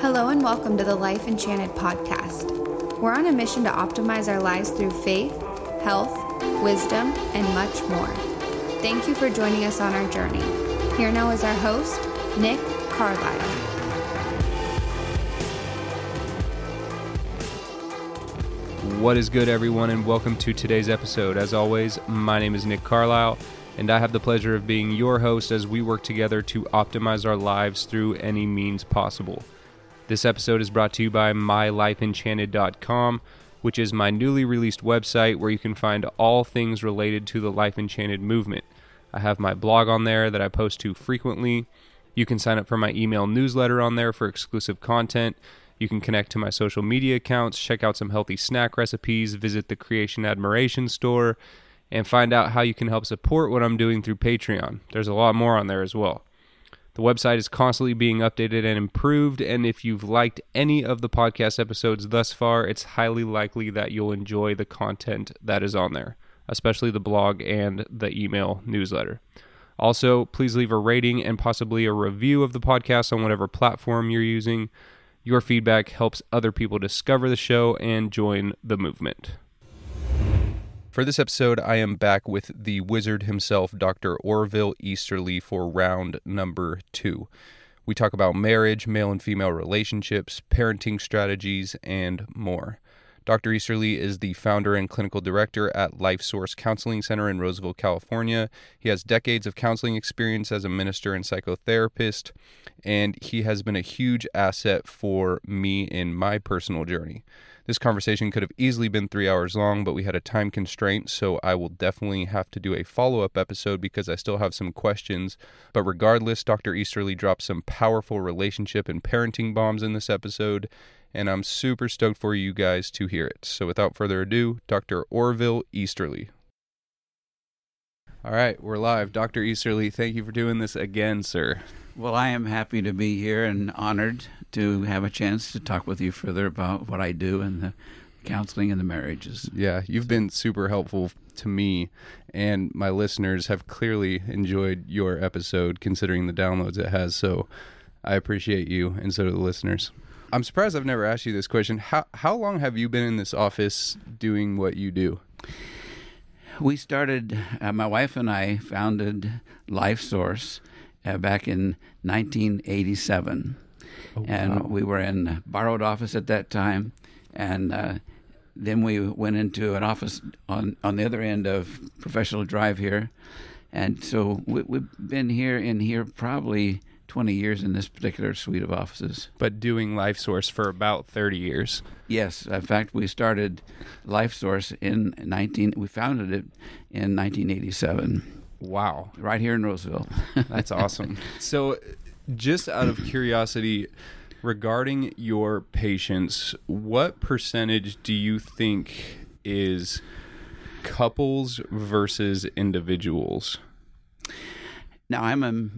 Hello and welcome to the Life Enchanted podcast. We're on a mission to optimize our lives through faith, health, wisdom, and much more. Thank you for joining us on our journey. Here now is our host, Nick Carlisle. What is good, everyone, and welcome to today's episode. As always, my name is Nick Carlisle, and I have the pleasure of being your host as we work together to optimize our lives through any means possible. This episode is brought to you by mylifeenchanted.com, which is my newly released website where you can find all things related to the Life Enchanted movement. I have my blog on there that I post to frequently. You can sign up for my email newsletter on there for exclusive content. You can connect to my social media accounts, check out some healthy snack recipes, visit the Creation Admiration store, and find out how you can help support what I'm doing through Patreon. There's a lot more on there as well. The website is constantly being updated and improved, and if you've liked any of the podcast episodes thus far, it's highly likely that you'll enjoy the content that is on there, especially the blog and the email newsletter. Also, please leave a rating and possibly a review of the podcast on whatever platform you're using. Your feedback helps other people discover the show and join the movement. For this episode, I am back with the wizard himself, Dr. Orville Easterly, for round number two. We talk about marriage, male and female relationships, parenting strategies, and more. Dr. Easterly is the founder and clinical director at Life Source Counseling Center in Roseville, California. He has decades of counseling experience as a minister and psychotherapist, and he has been a huge asset for me in my personal journey. This conversation could have easily been three hours long, but we had a time constraint, so I will definitely have to do a follow up episode because I still have some questions. But regardless, Dr. Easterly dropped some powerful relationship and parenting bombs in this episode, and I'm super stoked for you guys to hear it. So without further ado, Dr. Orville Easterly. All right, we're live. Dr. Easterly, thank you for doing this again, sir. Well, I am happy to be here and honored to have a chance to talk with you further about what I do and the counseling and the marriages. Yeah, you've been super helpful to me, and my listeners have clearly enjoyed your episode considering the downloads it has. So I appreciate you, and so do the listeners. I'm surprised I've never asked you this question. How how long have you been in this office doing what you do? We started. Uh, my wife and I founded Life Source uh, back in 1987, Oh, and wow. we were in borrowed office at that time, and uh, then we went into an office on on the other end of Professional Drive here, and so we, we've been here in here probably 20 years in this particular suite of offices. but doing Life Source for about 30 years. Yes, in fact, we started Life Source in 19. We founded it in 1987, Wow, right here in Roseville. that's awesome. So, just out of curiosity, regarding your patients, what percentage do you think is couples versus individuals? now, I'm a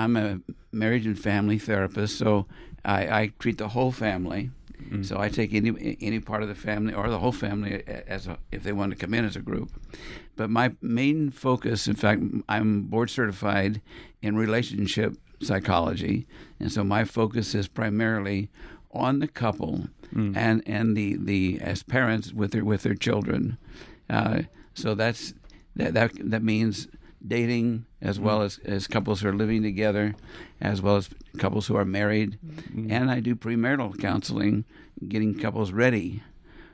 I'm a marriage and family therapist, so I, I treat the whole family. Mm-hmm. So I take any any part of the family or the whole family as a, if they want to come in as a group. But my main focus, in fact, I'm board certified in relationship psychology, and so my focus is primarily on the couple and and the, the as parents with their with their children. Uh, so that's that that that means dating as well as, as couples who are living together, as well as couples who are married, and I do premarital counseling, getting couples ready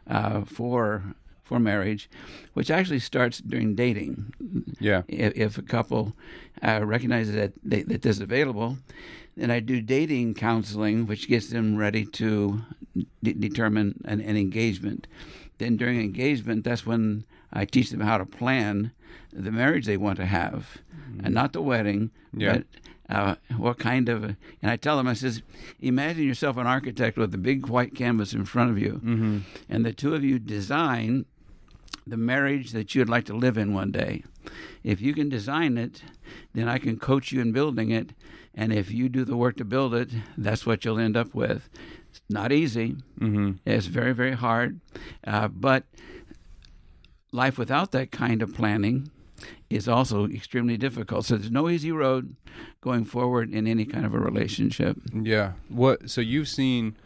uh, for for marriage, which actually starts during dating. Yeah. If, if a couple uh, recognizes that they, that this is available, then I do dating counseling, which gets them ready to de- determine an, an engagement. Then during engagement, that's when I teach them how to plan the marriage they want to have, and not the wedding, Yeah. but uh, what kind of. and I tell them, I says, imagine yourself an architect with a big white canvas in front of you, Mm-hmm. and the two of you design the marriage that you'd like to live in one day. If you can design it, then I can coach you in building it. And if you do the work to build it, that's what you'll end up with. It's not easy. Mm-hmm. It's very, very hard. Uh, but life without that kind of planning is also extremely difficult. So there's no easy road going forward in any kind of a relationship. Yeah. What? So you've seen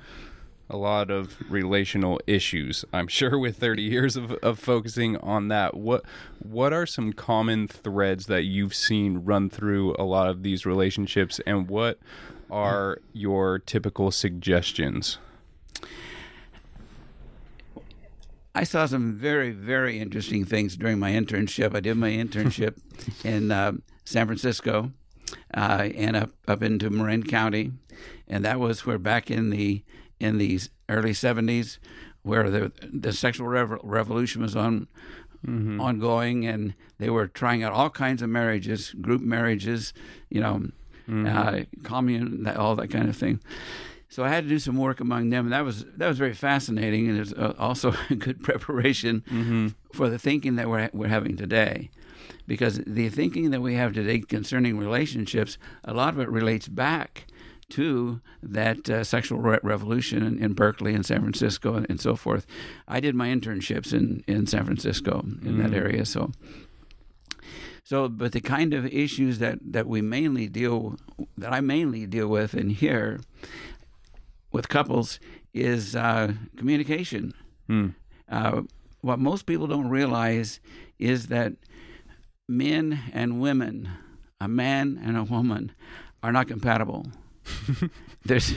a lot of relational issues. I'm sure with 30 years of, of focusing on that. What what are some common threads that you've seen run through a lot of these relationships, and what are your typical suggestions? I saw some very, very interesting things during my internship. I did my internship in uh, San Francisco uh, and up, up into Marin County, and that was where back in the in the early '70s, where the the sexual rev- revolution was on mm-hmm. ongoing, and they were trying out all kinds of marriages, group marriages, you know, mm-hmm. uh, commune, all that kind of thing. So I had to do some work among them, and that was that was very fascinating, and it was uh, also a good preparation mm-hmm. for the thinking that we're we're having today, because the thinking that we have today concerning relationships, a lot of it relates back to that uh, sexual re- revolution in, in, Berkeley and San Francisco and, and, so forth. I did my internships in in San Francisco in mm-hmm. that area, so. So, but the kind of issues that, that we mainly deal, that I mainly deal with in here, with couples is uh, communication. Hmm. Uh, what most people don't realize is that men and women, a man and a woman, are not compatible. there's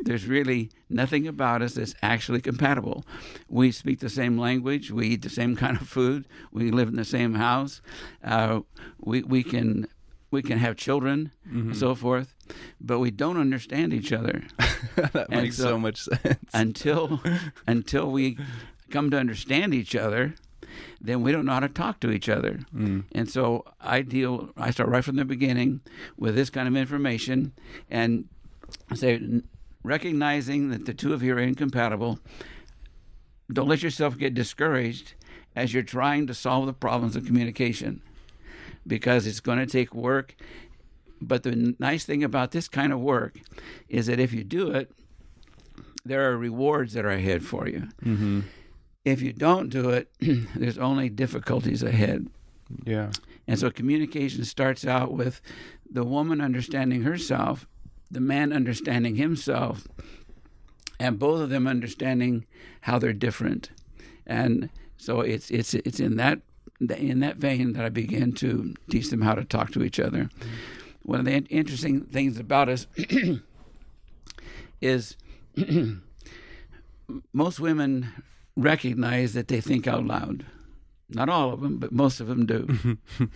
there's really nothing about us that's actually compatible. We speak the same language, we eat the same kind of food, we live in the same house, uh, we we can we can have children mm-hmm. and so forth, but we don't understand each other. that and makes so, so much sense. until until we come to understand each other, then we don't know how to talk to each other. Mm. And so I deal I start right from the beginning with this kind of information and say recognizing that the two of you are incompatible, don't let yourself get discouraged as you're trying to solve the problems of communication because it's going to take work. But the nice thing about this kind of work is that if you do it, there are rewards that are ahead for you. Mm-hmm. If you don't do it, there's only difficulties ahead. Yeah. And so communication starts out with the woman understanding herself, the man understanding himself, and both of them understanding how they're different. And so it's it's it's in that in that vein that I begin to teach them how to talk to each other. Mm-hmm. One of the interesting things about us is most women recognize that they think out loud. Not all of them, but most of them do.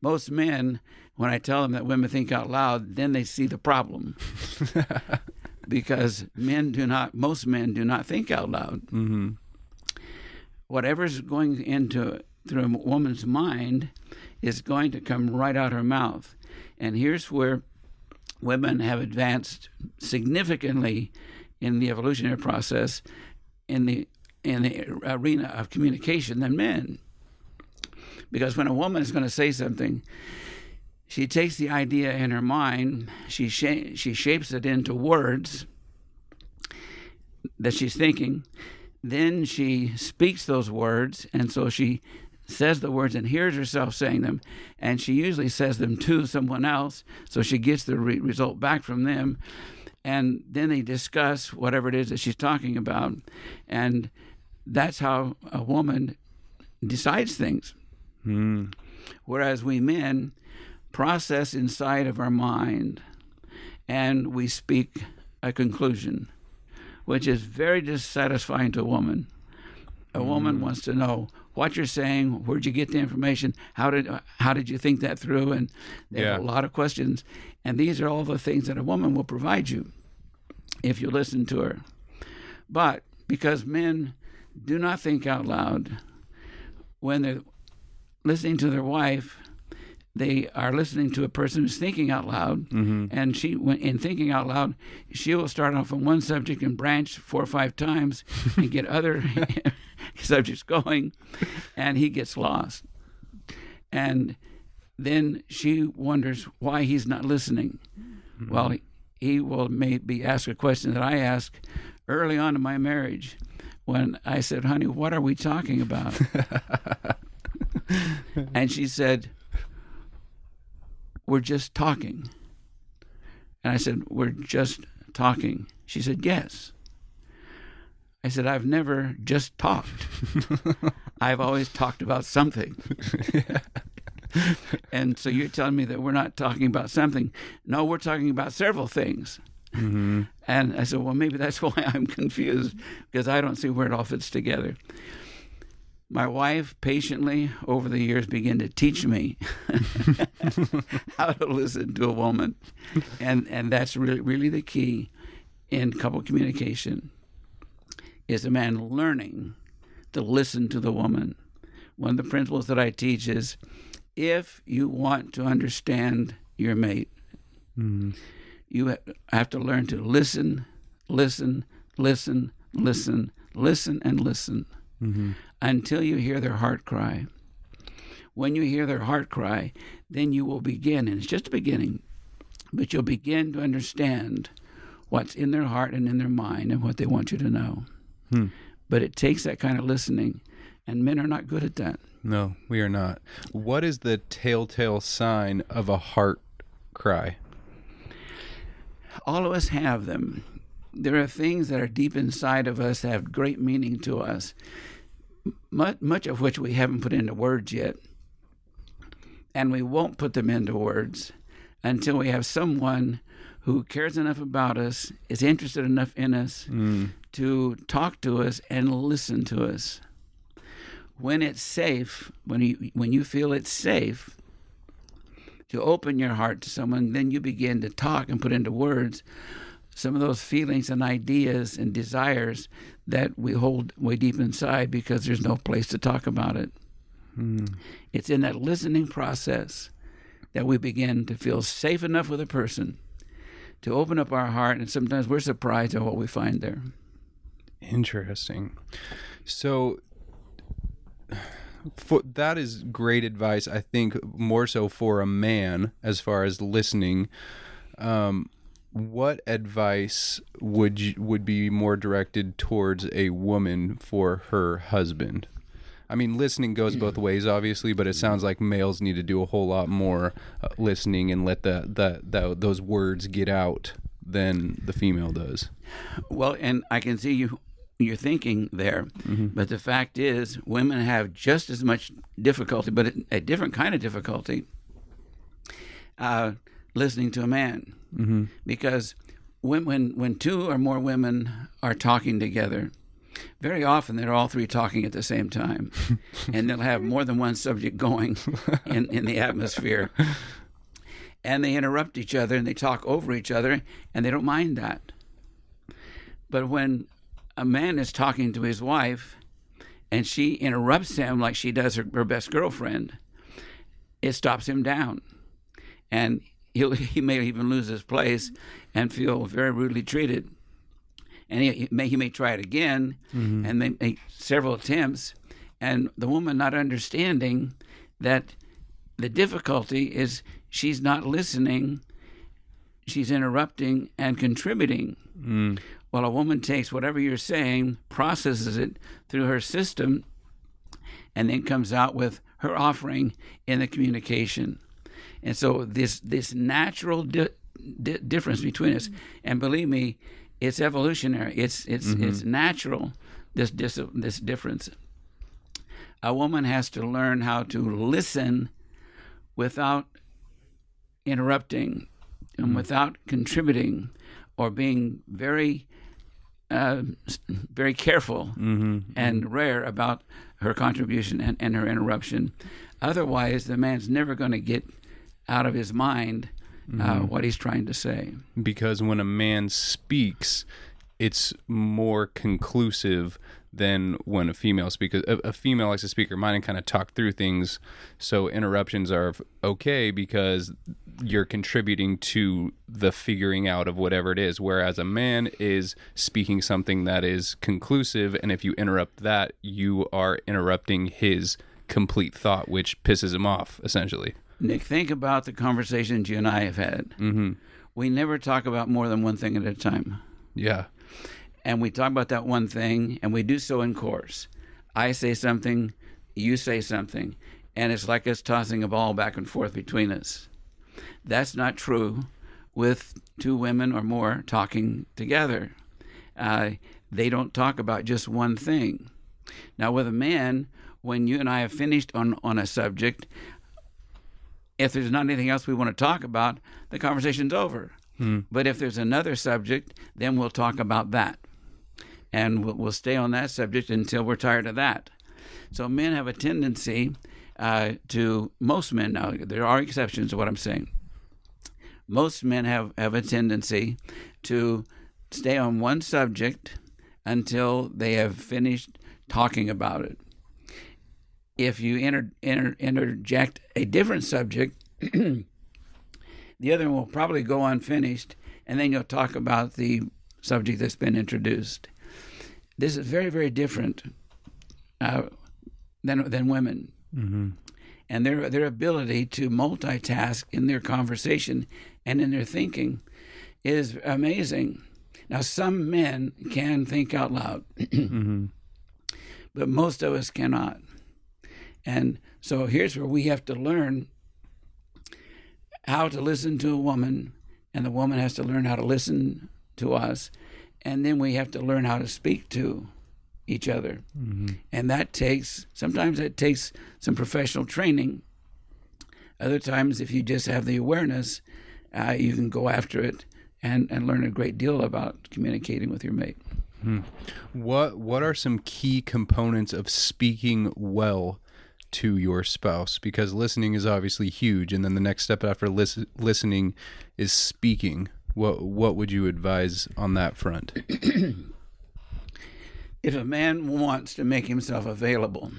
most men, when I tell them that women think out loud, then they see the problem. because men do not, most men do not think out loud. Mm-hmm. Whatever's going into through a woman's mind is going to come right out her mouth. And here's where women have advanced significantly in the evolutionary process in the in the arena of communication than men. Because when a woman is going to say something, she takes the idea in her mind, she sh- she shapes it into words that she's thinking, then she speaks those words, and so she says the words and hears herself saying them, and she usually says them to someone else, so she gets the re- result back from them. And then they discuss whatever it is that she's talking about. And that's how a woman decides things. Mm. Whereas we men process inside of our mind and we speak a conclusion, which is very dissatisfying to a woman. A woman mm. wants to know what you're saying, where'd you get the information, how did how did you think that through, and they yeah. have a lot of questions. And these are all the things that a woman will provide you if you listen to her. But because men do not think out loud, when they're listening to their wife, they are listening to a person who's thinking out loud, mm-hmm. and she, when in thinking out loud, she will start off on one subject and branch four or five times and get other subjects going, and he gets lost. And then she wonders why he's not listening. Mm-hmm. Well, he will maybe ask a question that I asked early on in my marriage when I said, honey, what are we talking about? and she said, We're just talking. And I said, We're just talking. She said, Yes. I said, I've never just talked. I've always talked about something. and so you're telling me that we're not talking about something. No, we're talking about several things. Mm-hmm. And I said, well, maybe that's why I'm confused because I don't see where it all fits together. My wife patiently over the years began to teach me how to listen to a woman. And, and that's really, really the key in couple communication is a man learning to listen to the woman. One of the principles that I teach is if you want to understand your mate, mm-hmm. You have to learn to listen, listen, listen, listen, listen, and listen mm-hmm. until you hear their heart cry. When you hear their heart cry, then you will begin, and it's just a beginning, but you'll begin to understand what's in their heart and in their mind and what they want you to know. Hmm. But it takes that kind of listening, and men are not good at that. No, we are not. What is the telltale sign of a heart cry? All of us have them. There are things that are deep inside of us that have great meaning to us, much, much of which we haven't put into words yet. And we won't put them into words until we have someone who cares enough about us, is interested enough in us mm. to talk to us and listen to us. When it's safe, when you, when you feel it's safe to open your heart to someone, then you begin to talk and put into words some of those feelings and ideas and desires that we hold way deep inside because there's no place to talk about it. Mm. It's in that listening process that we begin to feel safe enough with a person to open up our heart, and sometimes we're surprised at what we find there. Interesting. So, for, that is great advice. I think more so for a man as far as listening. Um, what advice would you, would be more directed towards a woman for her husband? I mean, listening goes both ways, obviously, but it sounds like males need to do a whole lot more uh, listening and let the, the, the those words get out than the female does. Well, and I can see you you're thinking there, mm-hmm. but the fact is, women have just as much difficulty, but a different kind of difficulty, uh, listening to a man, mm-hmm. because when when when two or more women are talking together very often they're all three talking at the same time, and they'll have more than one subject going in, in the atmosphere. And they interrupt each other and they talk over each other, and they don't mind that. But when a man is talking to his wife and she interrupts him like she does her, her best girlfriend, it stops him down. And he'll, he may even lose his place and feel very rudely treated and he, he may he may try it again, mm-hmm. and they make several attempts, and the woman not understanding that the difficulty is she's not listening, she's interrupting and contributing. Mm. Well, a woman takes whatever you're saying, processes it through her system, and then comes out with her offering in the communication. And so this this natural di- di- difference between us, and believe me, it's evolutionary. It's it's mm-hmm. it's natural. This this this difference. A woman has to learn how to listen without interrupting and mm-hmm. without contributing or being very uh, very careful mm-hmm. and rare about her contribution and, and her interruption. Otherwise, the man's never going to get out of his mind uh, mm-hmm. uh, what he's trying to say. Because when a man speaks, it's more conclusive than when a female speaks. A, a female likes to speak her mind and kind of talk through things. So interruptions are okay because you're contributing to the figuring out of whatever it is. Whereas a man is speaking something that is conclusive, and if you interrupt that, you are interrupting his complete thought, which pisses him off, essentially. Nick, think about the conversations you and I have had. Mm-hmm. We never talk about more than one thing at a time. Yeah. And we talk about that one thing, and we do so in course. I say something, you say something, and it's like us tossing a ball back and forth between us. That's not true with two women or more talking together. Uh, they don't talk about just one thing. Now, with a man, when you and I have finished on, on a subject, if there's not anything else we want to talk about, the conversation's over. Hmm. But if there's another subject, then we'll talk about that. And we'll, we'll, stay on that subject until we're tired of that. So men have a tendency uh, to, most men, now there are exceptions to what I'm saying, most men have, have a tendency to stay on one subject until they have finished talking about it. If you inter, inter, interject a different subject, the other one will probably go unfinished, and then you'll talk about the subject that's been introduced. This is very, very different uh, than than women. Mm-hmm and their their ability to multitask in their conversation and in their thinking is amazing. Now, some men can think out loud, mm-hmm. but most of us cannot. And so here's where we have to learn how to listen to a woman, and the woman has to learn how to listen to us, and then we have to learn how to speak to each other. Mm-hmm. And that takes, sometimes it takes some professional training. Other times, if you just have the awareness, uh, you can go after it and, and learn a great deal about communicating with your mate. Hmm. What What are some key components of speaking well to your spouse? Because listening is obviously huge, and then the next step after lis- listening is speaking. What What would you advise on that front? if a man wants to make himself available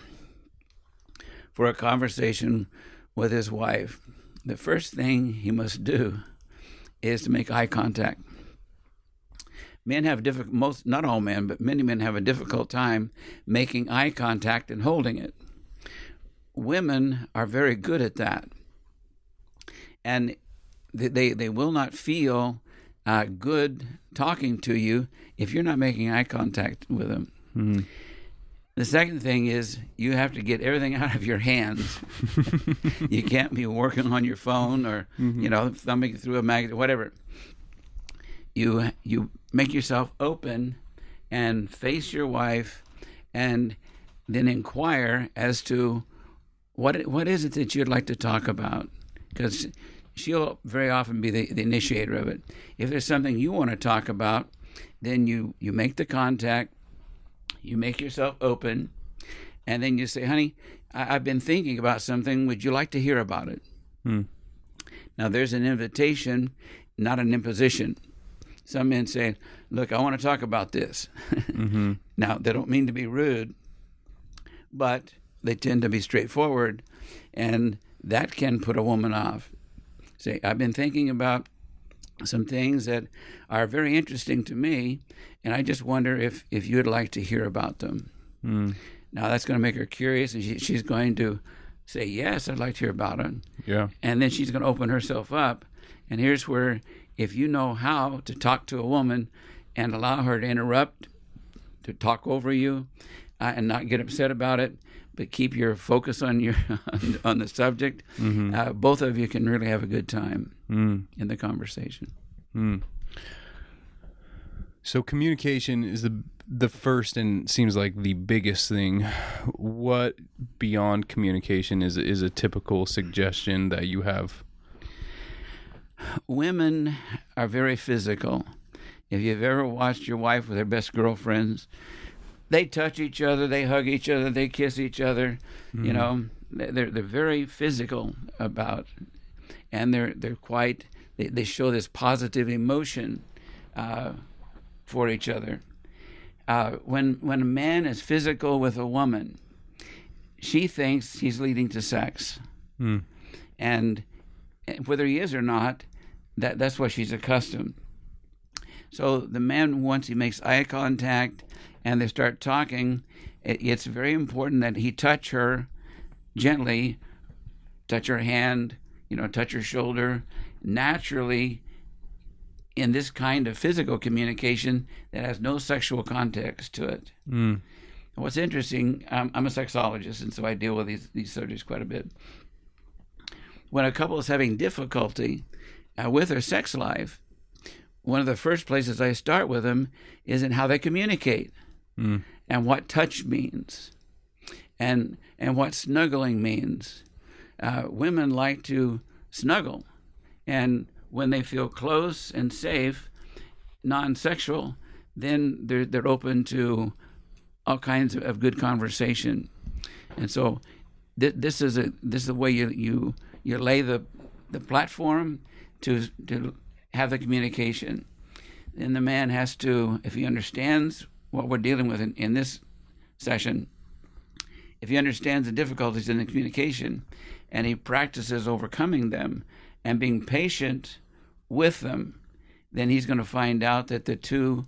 for a conversation with his wife, the first thing he must do is to make eye contact. Men have difficult most not all men, but many men have a difficult time making eye contact and holding it. Women are very good at that. And they they will not feel uh, good talking to you if you're not making eye contact with them. Mm-hmm. The second thing is you have to get everything out of your hands. you can't be working on your phone or mm-hmm. you know thumbing through a magazine, whatever. You you make yourself open and face your wife, and then inquire as to what what is it that you'd like to talk about because she'll very often be the, the initiator of it. If there's something you want to talk about, then you, you make the contact, you make yourself open, and then you say, honey, I, have been thinking about something. Would you like to hear about it? Hmm. Now, there's an invitation, not an imposition. Some men say, look, I want to talk about this. Mm-hmm. now, they don't mean to be rude, but they tend to be straightforward, and that can put a woman off say, I've been thinking about some things that are very interesting to me, and I just wonder if, if you'd like to hear about them. Mm. Now, that's going to make her curious, and she, she's going to say, Yes, I'd like to hear about it. Yeah. And then she's going to open herself up. And here's where, if you know how to talk to a woman and allow her to interrupt, to talk over you, uh, and not get upset about it, but keep your focus on your on, the subject. Mm-hmm. Uh, both of you can really have a good time mm. in the conversation. Mm. So communication is the the first and seems like the biggest thing. What beyond communication is is a typical suggestion that you have? Women are very physical. If you've ever watched your wife with her best girlfriends, they touch each other, they hug each other, they kiss each other. Mm-hmm. You know, they're they're very physical about, and they're they're quite they, they show this positive emotion uh, for each other. Uh, when when a man is physical with a woman, she thinks he's leading to sex, mm. and whether he is or not, that that's what she's accustomed. So the man once he makes eye contact and they start talking, it's very important that he touch her gently, touch her hand, you know, touch her shoulder. Naturally, in this kind of physical communication that has no sexual context to it. Mm. what's interesting, um, I'm a sexologist, and so I deal with these, these subjects quite a bit. When a couple is having difficulty uh, with their sex life, one of the first places I start with them is in how they communicate Mm. and what touch means and and what snuggling means. Uh, women like to snuggle, and when they feel close and safe, non-sexual, then they're they're open to all kinds of, of good conversation. And so, th- this is a this is the way you you you lay the the platform to to have the communication. And the man has to, if he understands what we're dealing with in, in this session, if he understands the difficulties in the communication and he practices overcoming them and being patient with them, then he's going to find out that the two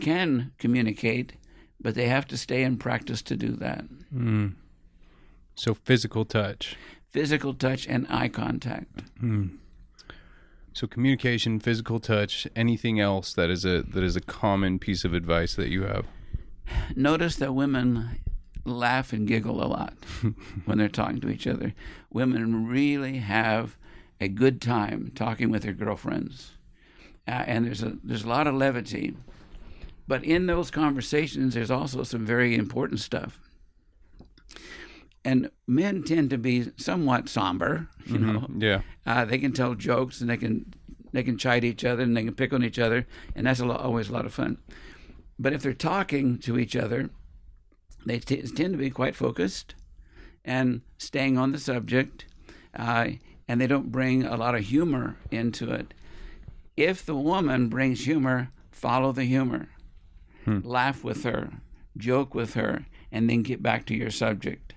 can communicate, but they have to stay in practice to do that. Hmm. So physical touch. Physical touch and eye contact. Hmm. So communication, physical touch, anything else that is a that is a common piece of advice that you have. Notice that women laugh and giggle a lot when they're talking to each other. Women really have a good time talking with their girlfriends, uh, and there's a there's a lot of levity. But in those conversations, there's also some very important stuff. And men tend to be somewhat somber, you know. Yeah. Uh, they can tell jokes and they can they can chide each other and they can pick on each other, and that's a lot, always a lot of fun. But if they're talking to each other, they t- tend to be quite focused and staying on the subject, uh, and they don't bring a lot of humor into it. If the woman brings humor, follow the humor, laugh with her, joke with her, and then get back to your subject.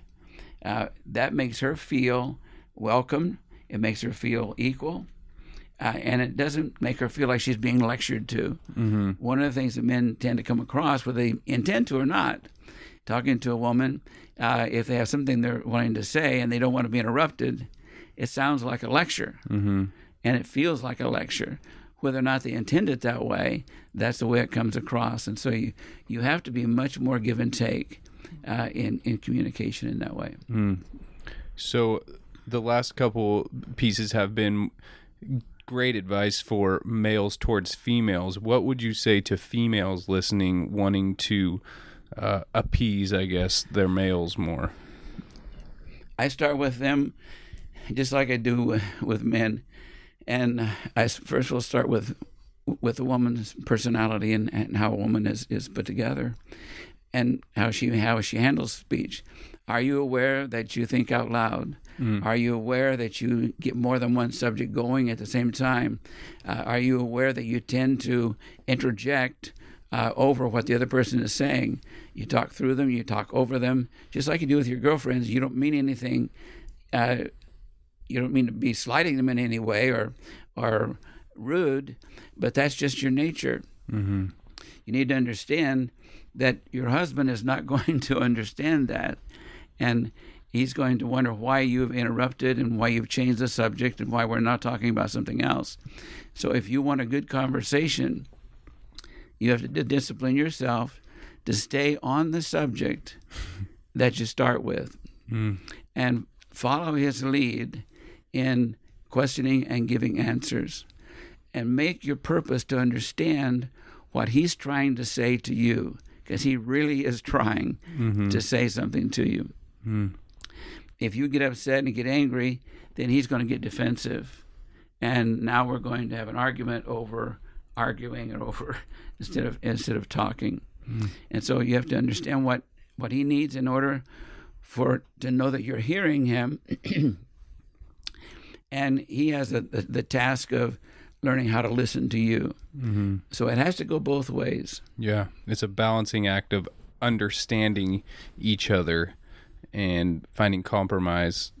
Uh, that makes her feel welcome. It makes her feel equal. Uh, and it doesn't make her feel like she's being lectured to. Mm-hmm. One of the things that men tend to come across, whether they intend to or not, talking to a woman, uh, if they have something they're wanting to say and they don't want to be interrupted, it sounds like a lecture. Mm-hmm. And it feels like a lecture. Whether or not they intend it that way, that's the way it comes across. And so you, you have to be much more give and take uh, in, in communication in that way. So the last couple pieces have been great advice for males towards females. What would you say to females listening, wanting to uh, appease, I guess, their males more? I start with them just like I do with men. And I first will start with with a woman's personality and, and how a woman is, is put together and how she how she handles speech. Are you aware that you think out loud? Are you aware that you get more than one subject going at the same time? Uh, are you aware that you tend to interject uh, over what the other person is saying? You talk through them, you talk over them, just like you do with your girlfriends. You don't mean anything. Uh, you don't mean to be slighting them in any way or or rude, but that's just your nature. You need to understand that your husband is not going to understand that, and he's going to wonder why you've interrupted and why you've changed the subject and why we're not talking about something else. So, if you want a good conversation, you have to discipline yourself to stay on the subject that you start with. Hmm. And follow his lead in questioning and giving answers. And make your purpose to understand what he's trying to say to you because he really is trying mm-hmm. to say something to you. Hmm. If you get upset and get angry, then he's going to get defensive. And now we're going to have an argument over arguing or over instead of instead of talking. And so you have to understand what what he needs in order for to know that you're hearing him and he has the, the, the task of learning how to listen to you. Mm-hmm. So it has to go both ways. Yeah, it's a balancing act of understanding each other and finding compromise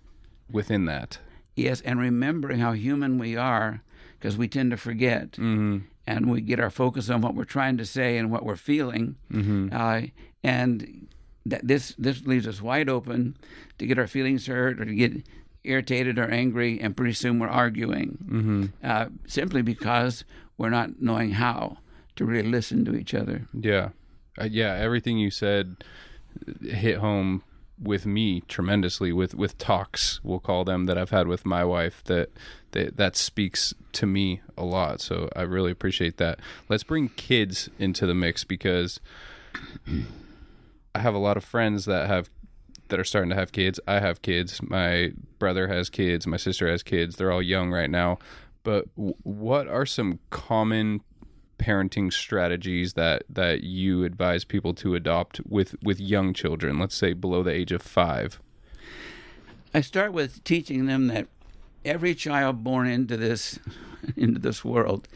within that. Yes, and remembering how human we are, because we tend to forget, mm-hmm. And we get our focus on what we're trying to say and what we're feeling, mm-hmm. uh, and that this this leaves us wide open to get our feelings hurt or to get irritated or angry, and pretty soon we're arguing, mm-hmm. uh, simply because we're not knowing how to really listen to each other. Yeah. Uh, yeah, everything you said hit home with me tremendously with with talks we'll call them that I've had with my wife that that that speaks to me a lot. So I really appreciate that. Let's bring kids into the mix because I have a lot of friends that have that are starting to have kids. I have kids. My brother has kids. My sister has kids. They're all young right now. But what are some common parenting strategies that that you advise people to adopt with with young children let's say below the age of 5 I start with teaching them that every child born into this into this world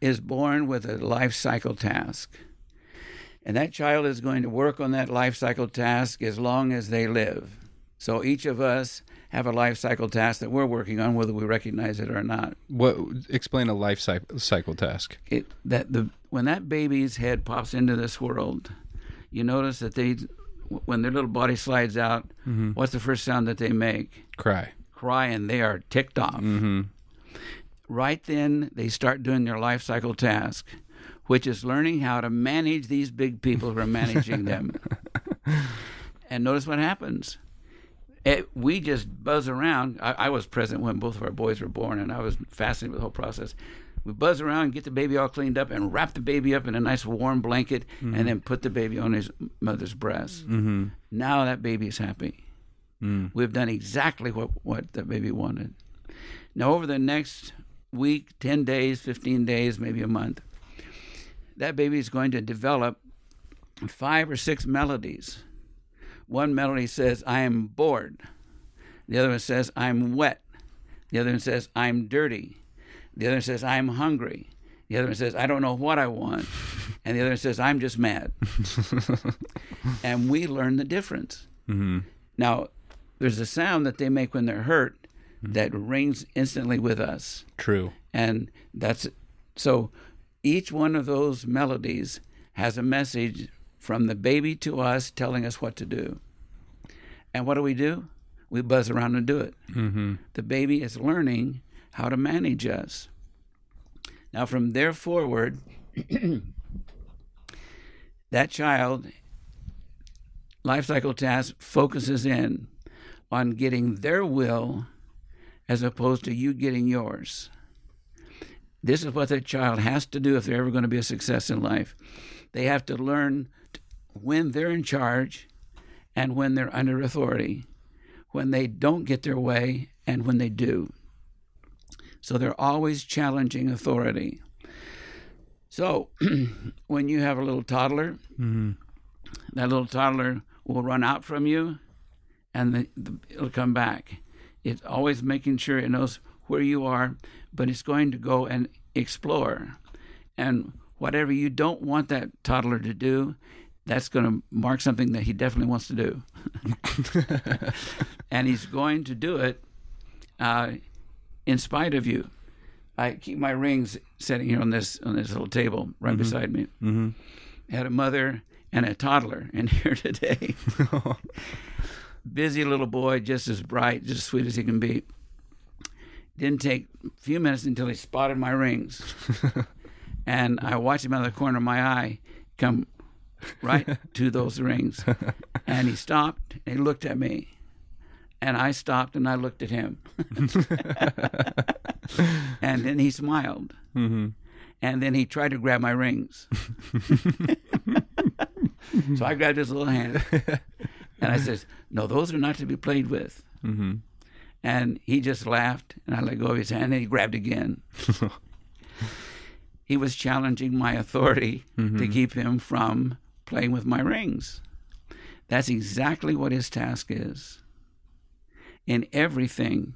is born with a life cycle task. And that child is going to work on that life cycle task as long as they live. So each of us have a life cycle task that we're working on, whether we recognize it or not. what explain a life cycle, task It, that the when that baby's head pops into this world, you notice that they, when their little body slides out, mm-hmm. what's the first sound that they make? cry Cry, and they are ticked off. Mm-hmm. Right then, they start doing their life cycle task, which is learning how to manage these big people who are managing them. and notice what happens. It, we just buzz around. I, I was present when both of our boys were born, and I was fascinated with the whole process. We buzz around, get the baby all cleaned up, and wrap the baby up in a nice warm blanket, and then put the baby on his mother's breast. mm-hmm. Now that baby is happy. Mm. We've done exactly what, what the baby wanted. Now, over the next week, 10 days, 15 days, maybe a month, that baby is going to develop five or six melodies. One melody says, I am bored. The other one says, I'm wet. The other one says, I'm dirty. The other one says, I'm hungry. The other one says, I don't know what I want. And the other one says, I'm just mad. and we learn the difference. Mm-hmm. Now, there's a sound that they make when they're hurt that rings instantly with us. true And that's so each one of those melodies has a message from the baby to us telling us what to do. And what do we do? We buzz around and do it. mm-hmm. The baby is learning how to manage us. Now, from there forward, that child life cycle task focuses in on getting their will as opposed to you getting yours. This is what that child has to do if they're ever going to be a success in life. They have to learn when they're in charge and when they're under authority, when they don't get their way and when they do. So they're always challenging authority. So when you have a little toddler, Mm-hmm. that little toddler will run out from you and the, the, it'll come back. It's always making sure it knows where you are, but it's going to go and explore. And whatever you don't want that toddler to do, that's going to mark something that he definitely wants to do. and he's going to do it uh, in spite of you. I keep my rings sitting here on this on this little table right beside me. Mm-hmm. Had a mother and a toddler in here today. Busy little boy, just as bright, just as sweet as he can be. Didn't take a few minutes until he spotted my rings. and I watched him out of the corner of my eye come right to those rings. And he stopped and he looked at me. And I stopped and I looked at him. and then he smiled. mm-hmm. And then he tried to grab my rings. so I grabbed his little hand and I says, No, those are not to be played with. Mm-hmm. And he just laughed and I let go of his hand and he grabbed again. he was challenging my authority to keep him from playing with my rings. That's exactly what his task is. In everything,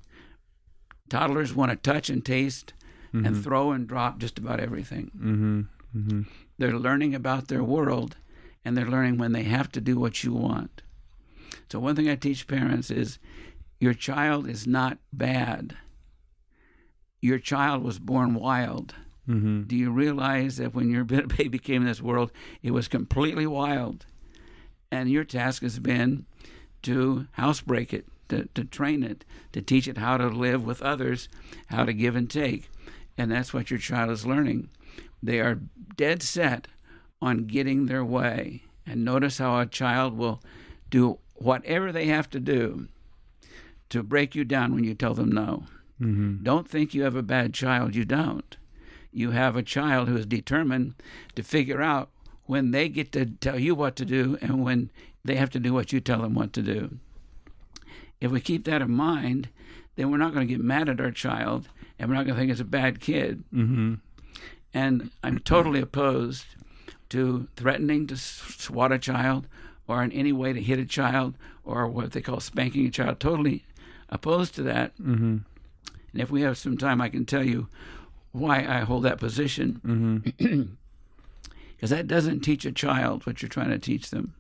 toddlers want to touch and taste and throw and drop just about everything. Mm-hmm. Mm-hmm. They're learning about their world and they're learning when they have to do what you want. So, one thing I teach parents is your child is not bad. Your child was born wild. Mm-hmm. Do you realize that when your baby came in this world, it was completely wild? And your task has been to housebreak it, to, to train it, to teach it how to live with others, how to give and take. And that's what your child is learning. They are dead set on getting their way. And notice how a child will do whatever they have to do to break you down when you tell them no. Mm-hmm. Don't think you have a bad child. You don't. You have a child who is determined to figure out when they get to tell you what to do and when they have to do what you tell them what to do. If we keep that in mind, then we're not going to get mad at our child and we're not going to think it's a bad kid. Mm-hmm. And I'm totally opposed to threatening to swat a child or in any way to hit a child or what they call spanking a child. Totally opposed to that. Mm-hmm. And if we have some time, I can tell you why I hold that position. Mm-hmm. Because that doesn't teach a child what you're trying to teach them.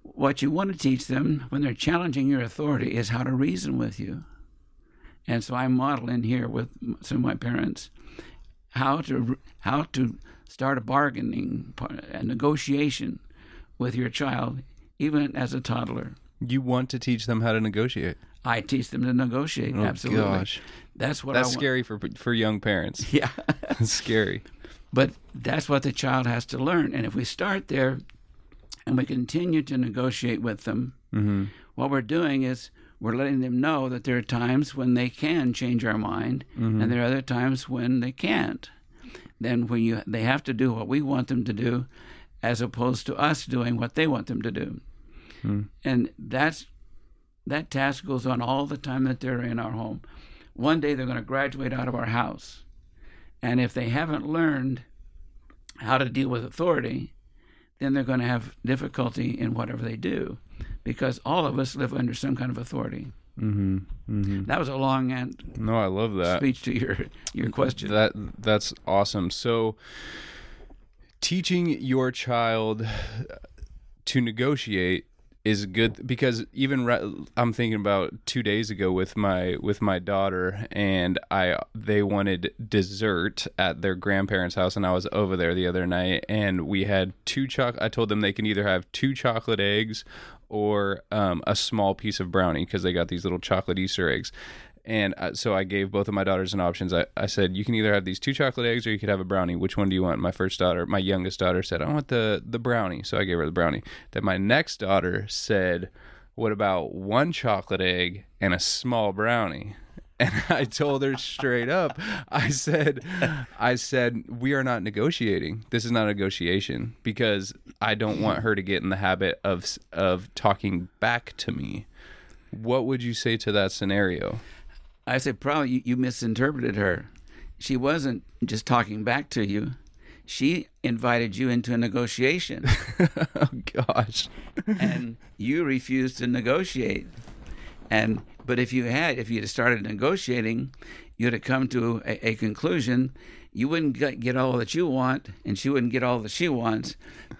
What you want to teach them when they're challenging your authority is how to reason with you. And so I model in here with some of my parents how to how to start a bargaining, a negotiation with your child, even as a toddler. You want to teach them how to negotiate. I teach them to negotiate. Oh, absolutely. gosh. That's what That's I scary for for young parents. Yeah. It's scary. But that's what the child has to learn. And if we start there and we continue to negotiate with them, Mm-hmm. what we're doing is we're letting them know that there are times when they can change our mind and there are other times when they can't. Then when you they have to do what we want them to do as opposed to us doing what they want them to do. And that's that task goes on all the time that they're in our home. One day they're going to graduate out of our house. And if they haven't learned how to deal with authority, then they're going to have difficulty in whatever they do because all of us live under some kind of authority. Mm-hmm. Mm-hmm. That was a long and No, I love that. speech to your your question. That that's awesome. So teaching your child to negotiate is good because even re- I'm thinking about 2 days ago with my with my daughter and I they wanted dessert at their grandparents' house and I was over there the other night and we had two choc I told them they can either have two chocolate eggs or um, a small piece of brownie because they got these little chocolate Easter eggs. And uh, so I gave both of my daughters an options. I, I said, you can either have these two chocolate eggs or you could have a brownie. Which one do you want? My first daughter, my youngest daughter said, I want the, the brownie. So I gave her the brownie. Then my next daughter said, what about one chocolate egg and a small brownie? And I told her straight up, I said, I said, we are not negotiating. This is not a negotiation because I don't want her to get in the habit of of talking back to me. What would you say to that scenario? I said, probably you, you misinterpreted her. She wasn't just talking back to you. She invited you into a negotiation, oh gosh. and you refused to negotiate. And but if you had, if you had started negotiating, you'd have come to a, a conclusion. You wouldn't get, get all that you want, and she wouldn't get all that she wants,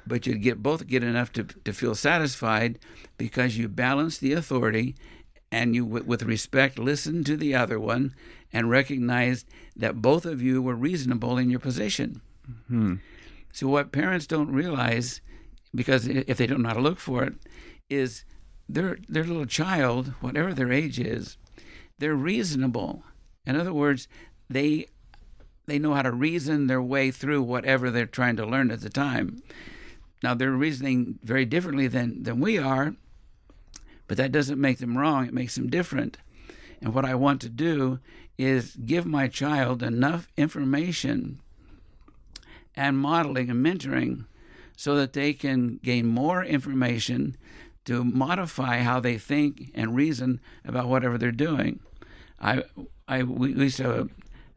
but you'd get both get enough to to feel satisfied because you balance the authority, and you with, respect listened to the other one, and recognized that both of you were reasonable in your position. Mm-hmm. So what parents don't realize, because if they don't know how to look for it, is their their little child, whatever their age is, they're reasonable. In other words, they they know how to reason their way through whatever they're trying to learn at the time. Now they're reasoning very differently than than we are, but that doesn't make them wrong. It makes them different. And what I want to do is give my child enough information and modeling and mentoring so that they can gain more information to modify how they think and reason about whatever they're doing. I, I we used to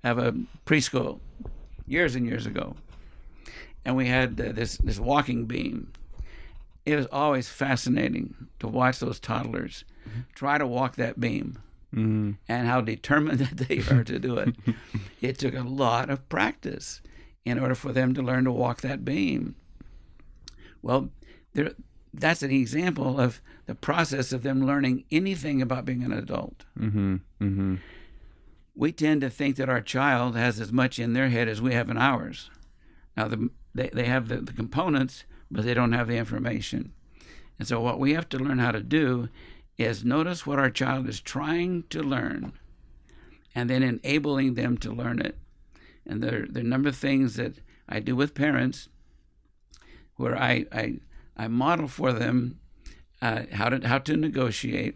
have a preschool years and years ago, and we had uh, this this walking beam. It was always fascinating to watch those toddlers try to walk that beam Mm-hmm. and how determined that they are to do it. it took a lot of practice in order for them to learn to walk that beam. Well, there, that's an example of the process of them learning anything about being an adult. Mm-hmm. Mm-hmm. We tend to think that our child has as much in their head as we have in ours. Now, the, they, they have the, the components, but they don't have the information. And so, what we have to learn how to do is notice what our child is trying to learn and then enabling them to learn it. And there, there are a number of things that I do with parents where I I, I model for them uh, how to how to negotiate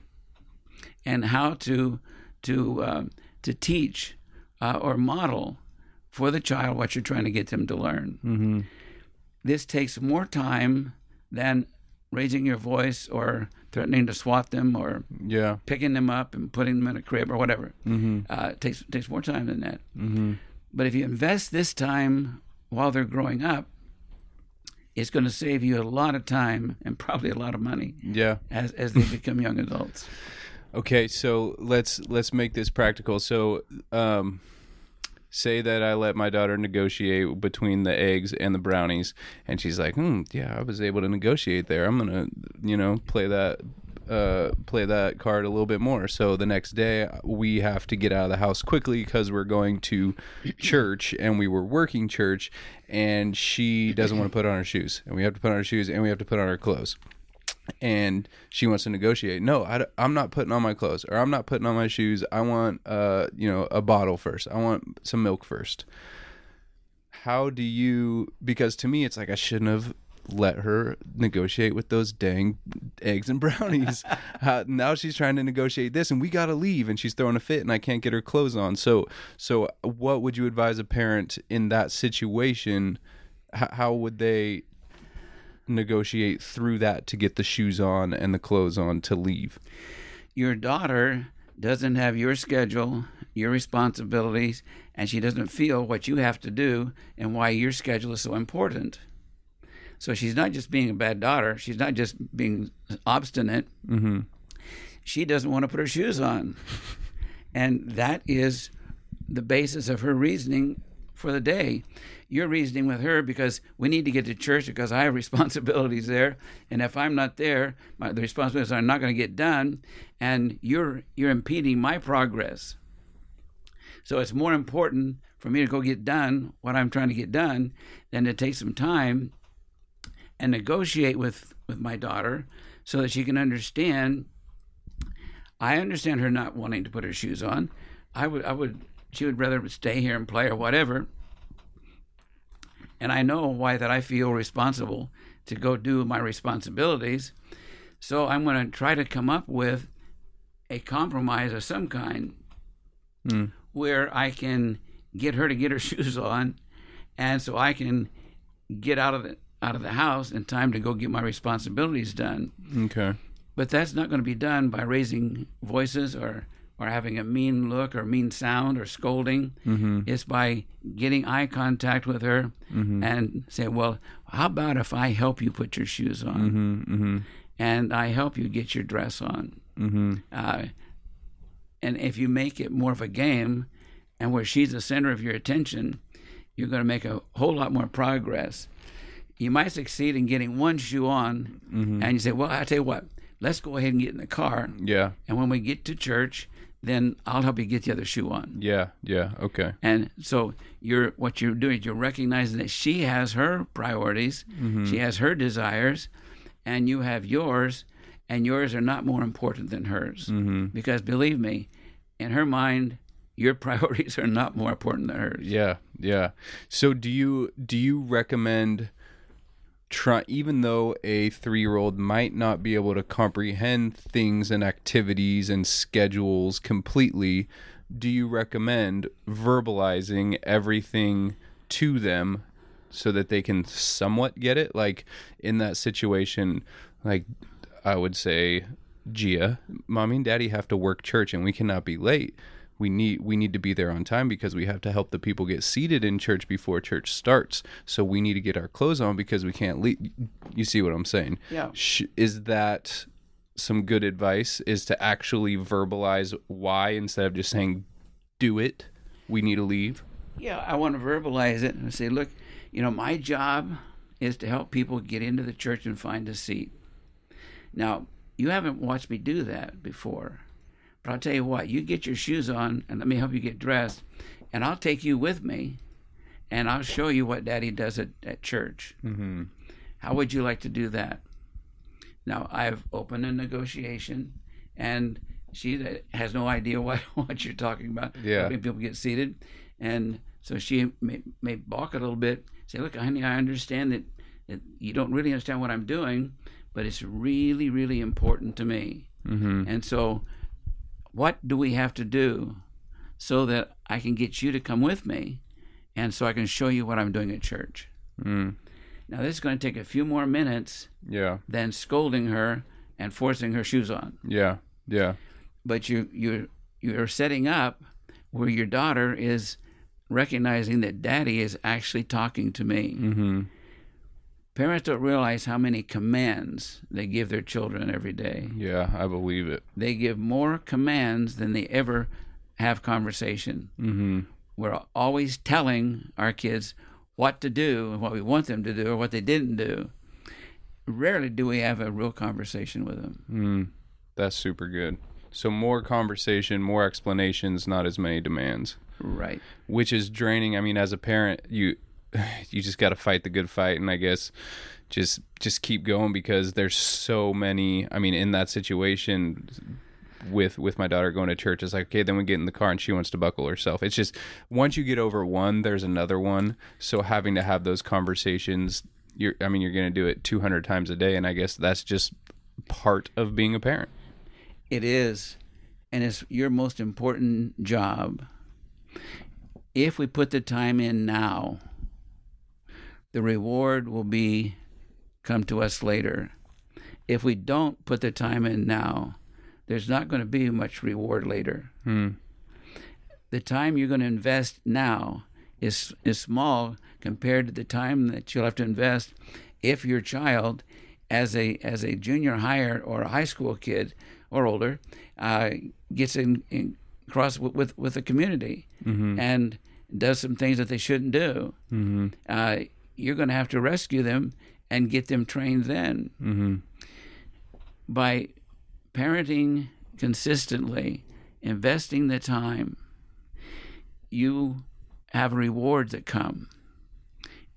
and how to to uh, to teach uh, or model for the child what you're trying to get them to learn. Mm-hmm. This takes more time than raising your voice or threatening to swat them or Yeah. picking them up and putting them in a crib or whatever. Mm-hmm. Uh, it takes takes more time than that. Mm-hmm. But if you invest this time while they're growing up, it's going to save you a lot of time and probably a lot of money Yeah. as as they become young adults. Okay, so let's let's make this practical. So, um, say that I let my daughter negotiate between the eggs and the brownies, and she's like, "Hmm, yeah, I was able to negotiate there. I'm gonna, you know, play that." Uh, play that card a little bit more. So the next day, we have to get out of the house quickly because we're going to church and we were working church, and she doesn't want to put on her shoes, and we have to put on our shoes and we have to put on our clothes and she wants to negotiate. No, I, am not putting on my clothes or I'm not putting on my shoes. I want, uh, you know, a bottle first. I want some milk first. How do you? Because to me, it's like I shouldn't have let her negotiate with those dang eggs and brownies. uh, now she's trying to negotiate this, and we got to leave, and she's throwing a fit, and I can't get her clothes on. So, so what would you advise a parent in that situation? How would they negotiate through that to get the shoes on and the clothes on to leave. Your daughter doesn't have your schedule, your responsibilities, and she doesn't feel what you have to do and why your schedule is so important. So she's not just being a bad daughter. She's not just being obstinate. Mm-hmm. She doesn't want to put her shoes on. And that is the basis of her reasoning for the day. You're reasoning with her because we need to get to church because I have responsibilities there, and if I'm not there, my, the responsibilities are not going to get done, and you're you're impeding my progress. So it's more important for me to go get done what I'm trying to get done than to take some time and negotiate with with my daughter so that she can understand. I understand her not wanting to put her shoes on. I would I would she would rather stay here and play or whatever. And I know why that I feel responsible to go do my responsibilities. So I'm going to try to come up with a compromise of some kind Mm. where I can get her to get her shoes on and so I can get out of the out of the house in time to go get my responsibilities done. Okay. But that's not going to be done by raising voices or or having a mean look or mean sound or scolding. Mm-hmm. It's by getting eye contact with her Mm-hmm. and say, "Well, how about if I help you put your shoes on Mm-hmm. Mm-hmm. and I help you get your dress on?" Mm-hmm. Uh, and if you make it more of a game, and where she's the center of your attention, you're going to make a whole lot more progress. You might succeed in getting one shoe on, Mm-hmm. and you say, "Well, I tell you what, let's go ahead and get in the car, Yeah. and when we get to church, then I'll help you get the other shoe on." Yeah. Yeah. Okay. And so you're what you're doing, you're recognizing that she has her priorities, she has her desires, and you have yours, and yours are not more important than hers. Mm-hmm. Because believe me, in her mind, your priorities are not more important than hers. Yeah. Yeah. So do you do you recommend try even though a 3-year-old might not be able to comprehend things and activities and schedules completely, do you recommend verbalizing everything to them so that they can somewhat get it like in that situation like I would say Gia, mommy and daddy have to work church and we cannot be late. We need we need to be there on time because we have to help the people get seated in church before church starts. So we need to get our clothes on because we can't leave. You see what I'm saying? Yeah. Is that some good advice? Is to actually verbalize why instead of just saying, "Do it." We need to leave. Yeah, I want to verbalize it and say, look, you know, my job is to help people get into the church and find a seat. Now, you haven't watched me do that before. But I'll tell you what, you get your shoes on and let me help you get dressed, and I'll take you with me and I'll show you what daddy does at, at church. Mm-hmm. How would you like to do that? Now, I've opened a negotiation, and she has no idea what, what you're talking about. Yeah. People get seated. And so she may, may balk a little bit, say, Look, honey, I understand that, it, you don't really understand what I'm doing, but it's really, really important to me. Mm-hmm. And so, what do we have to do so that I can get you to come with me and so I can show you what I'm doing at church? Mm. Now, this is going to take a few more minutes Yeah. than scolding her and forcing her shoes on. Yeah. Yeah. But you, you, you're setting up where your daughter is recognizing that daddy is actually talking to me. Mm-hmm. Parents don't realize how many commands they give their children every day. Yeah. I believe it. They give more commands than they ever have conversation. Mm-hmm. We're always telling our kids what to do and what we want them to do or what they didn't do. Rarely do we have a real conversation with them. Mm. That's super good. So more conversation, more explanations, not as many demands. Right. which is draining. I mean, as a parent, you you just got to fight the good fight, and I guess just just keep going because there's so many. I mean, in that situation with with my daughter going to church, it's like okay, then we get in the car and she wants to buckle herself. It's just once you get over one, there's another one. So having to have those conversations, you're I mean, you're going to do it 200 times a day, and I guess that's just part of being a parent. It is. And it's your most important job. If we put the time in now, the reward will be come to us later. If we don't put the time in now, there's not going to be much reward later. Hmm. The time you're going to invest now is is small compared to the time that you'll have to invest if your child, as a as a junior higher or a high school kid or older, uh, gets in, in cross with, with with the community and does some things that they shouldn't do. Mm-hmm. Uh, you're going to have to rescue them and get them trained then Mm-hmm. by parenting consistently, investing the time, you have rewards that come.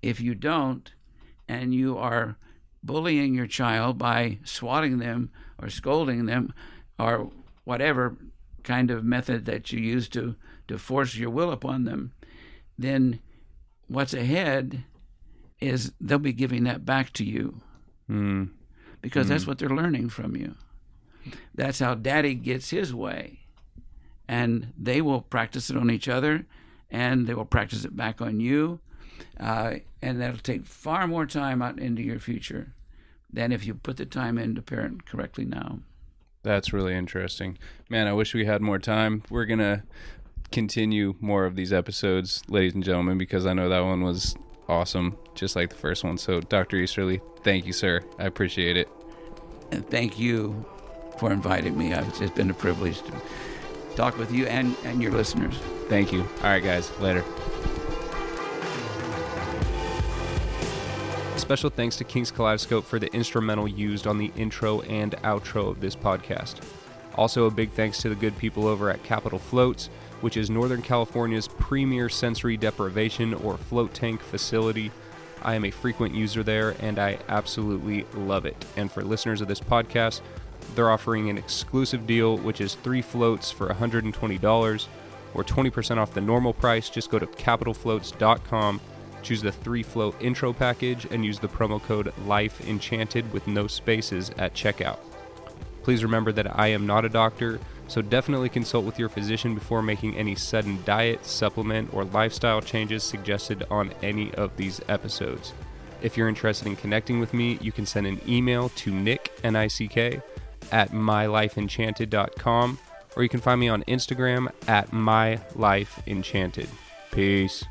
If you don't, and you are bullying your child by swatting them or scolding them or whatever kind of method that you use to, to force your will upon them, then what's ahead is they'll be giving that back to you Mm. because that's what they're learning from you. That's how daddy gets his way. And they will practice it on each other and they will practice it back on you. Uh, and that'll take far more time out into your future than if you put the time in to parent correctly now. That's really interesting. Man, I wish we had more time. We're going to continue more of these episodes, ladies and gentlemen, because I know that one was awesome, just like the first one. So, Dr. Easterly, thank you, sir. I appreciate it. And thank you for inviting me. It's it's been a privilege to talk with you and, and your listeners. Thank you. All right, guys. Later. Special thanks to Kings Kaleidoscope for the instrumental used on the intro and outro of this podcast. Also, a big thanks to the good people over at Capital Floats, which is Northern California's premier sensory deprivation or float tank facility. I am a frequent user there and I absolutely love it. And for listeners of this podcast, they're offering an exclusive deal, which is three floats for $120 or 20% off the normal price. Just go to capitalfloats.com, choose the three float intro package, and use the promo code Life Enchanted with no spaces at checkout. Please remember that I am not a doctor, so definitely consult with your physician before making any sudden diet, supplement, or lifestyle changes suggested on any of these episodes. If you're interested in connecting with me, you can send an email to nick, N-I-C-K, at mylifeenchanted.com, or you can find me on Instagram at mylifeenchanted. Peace.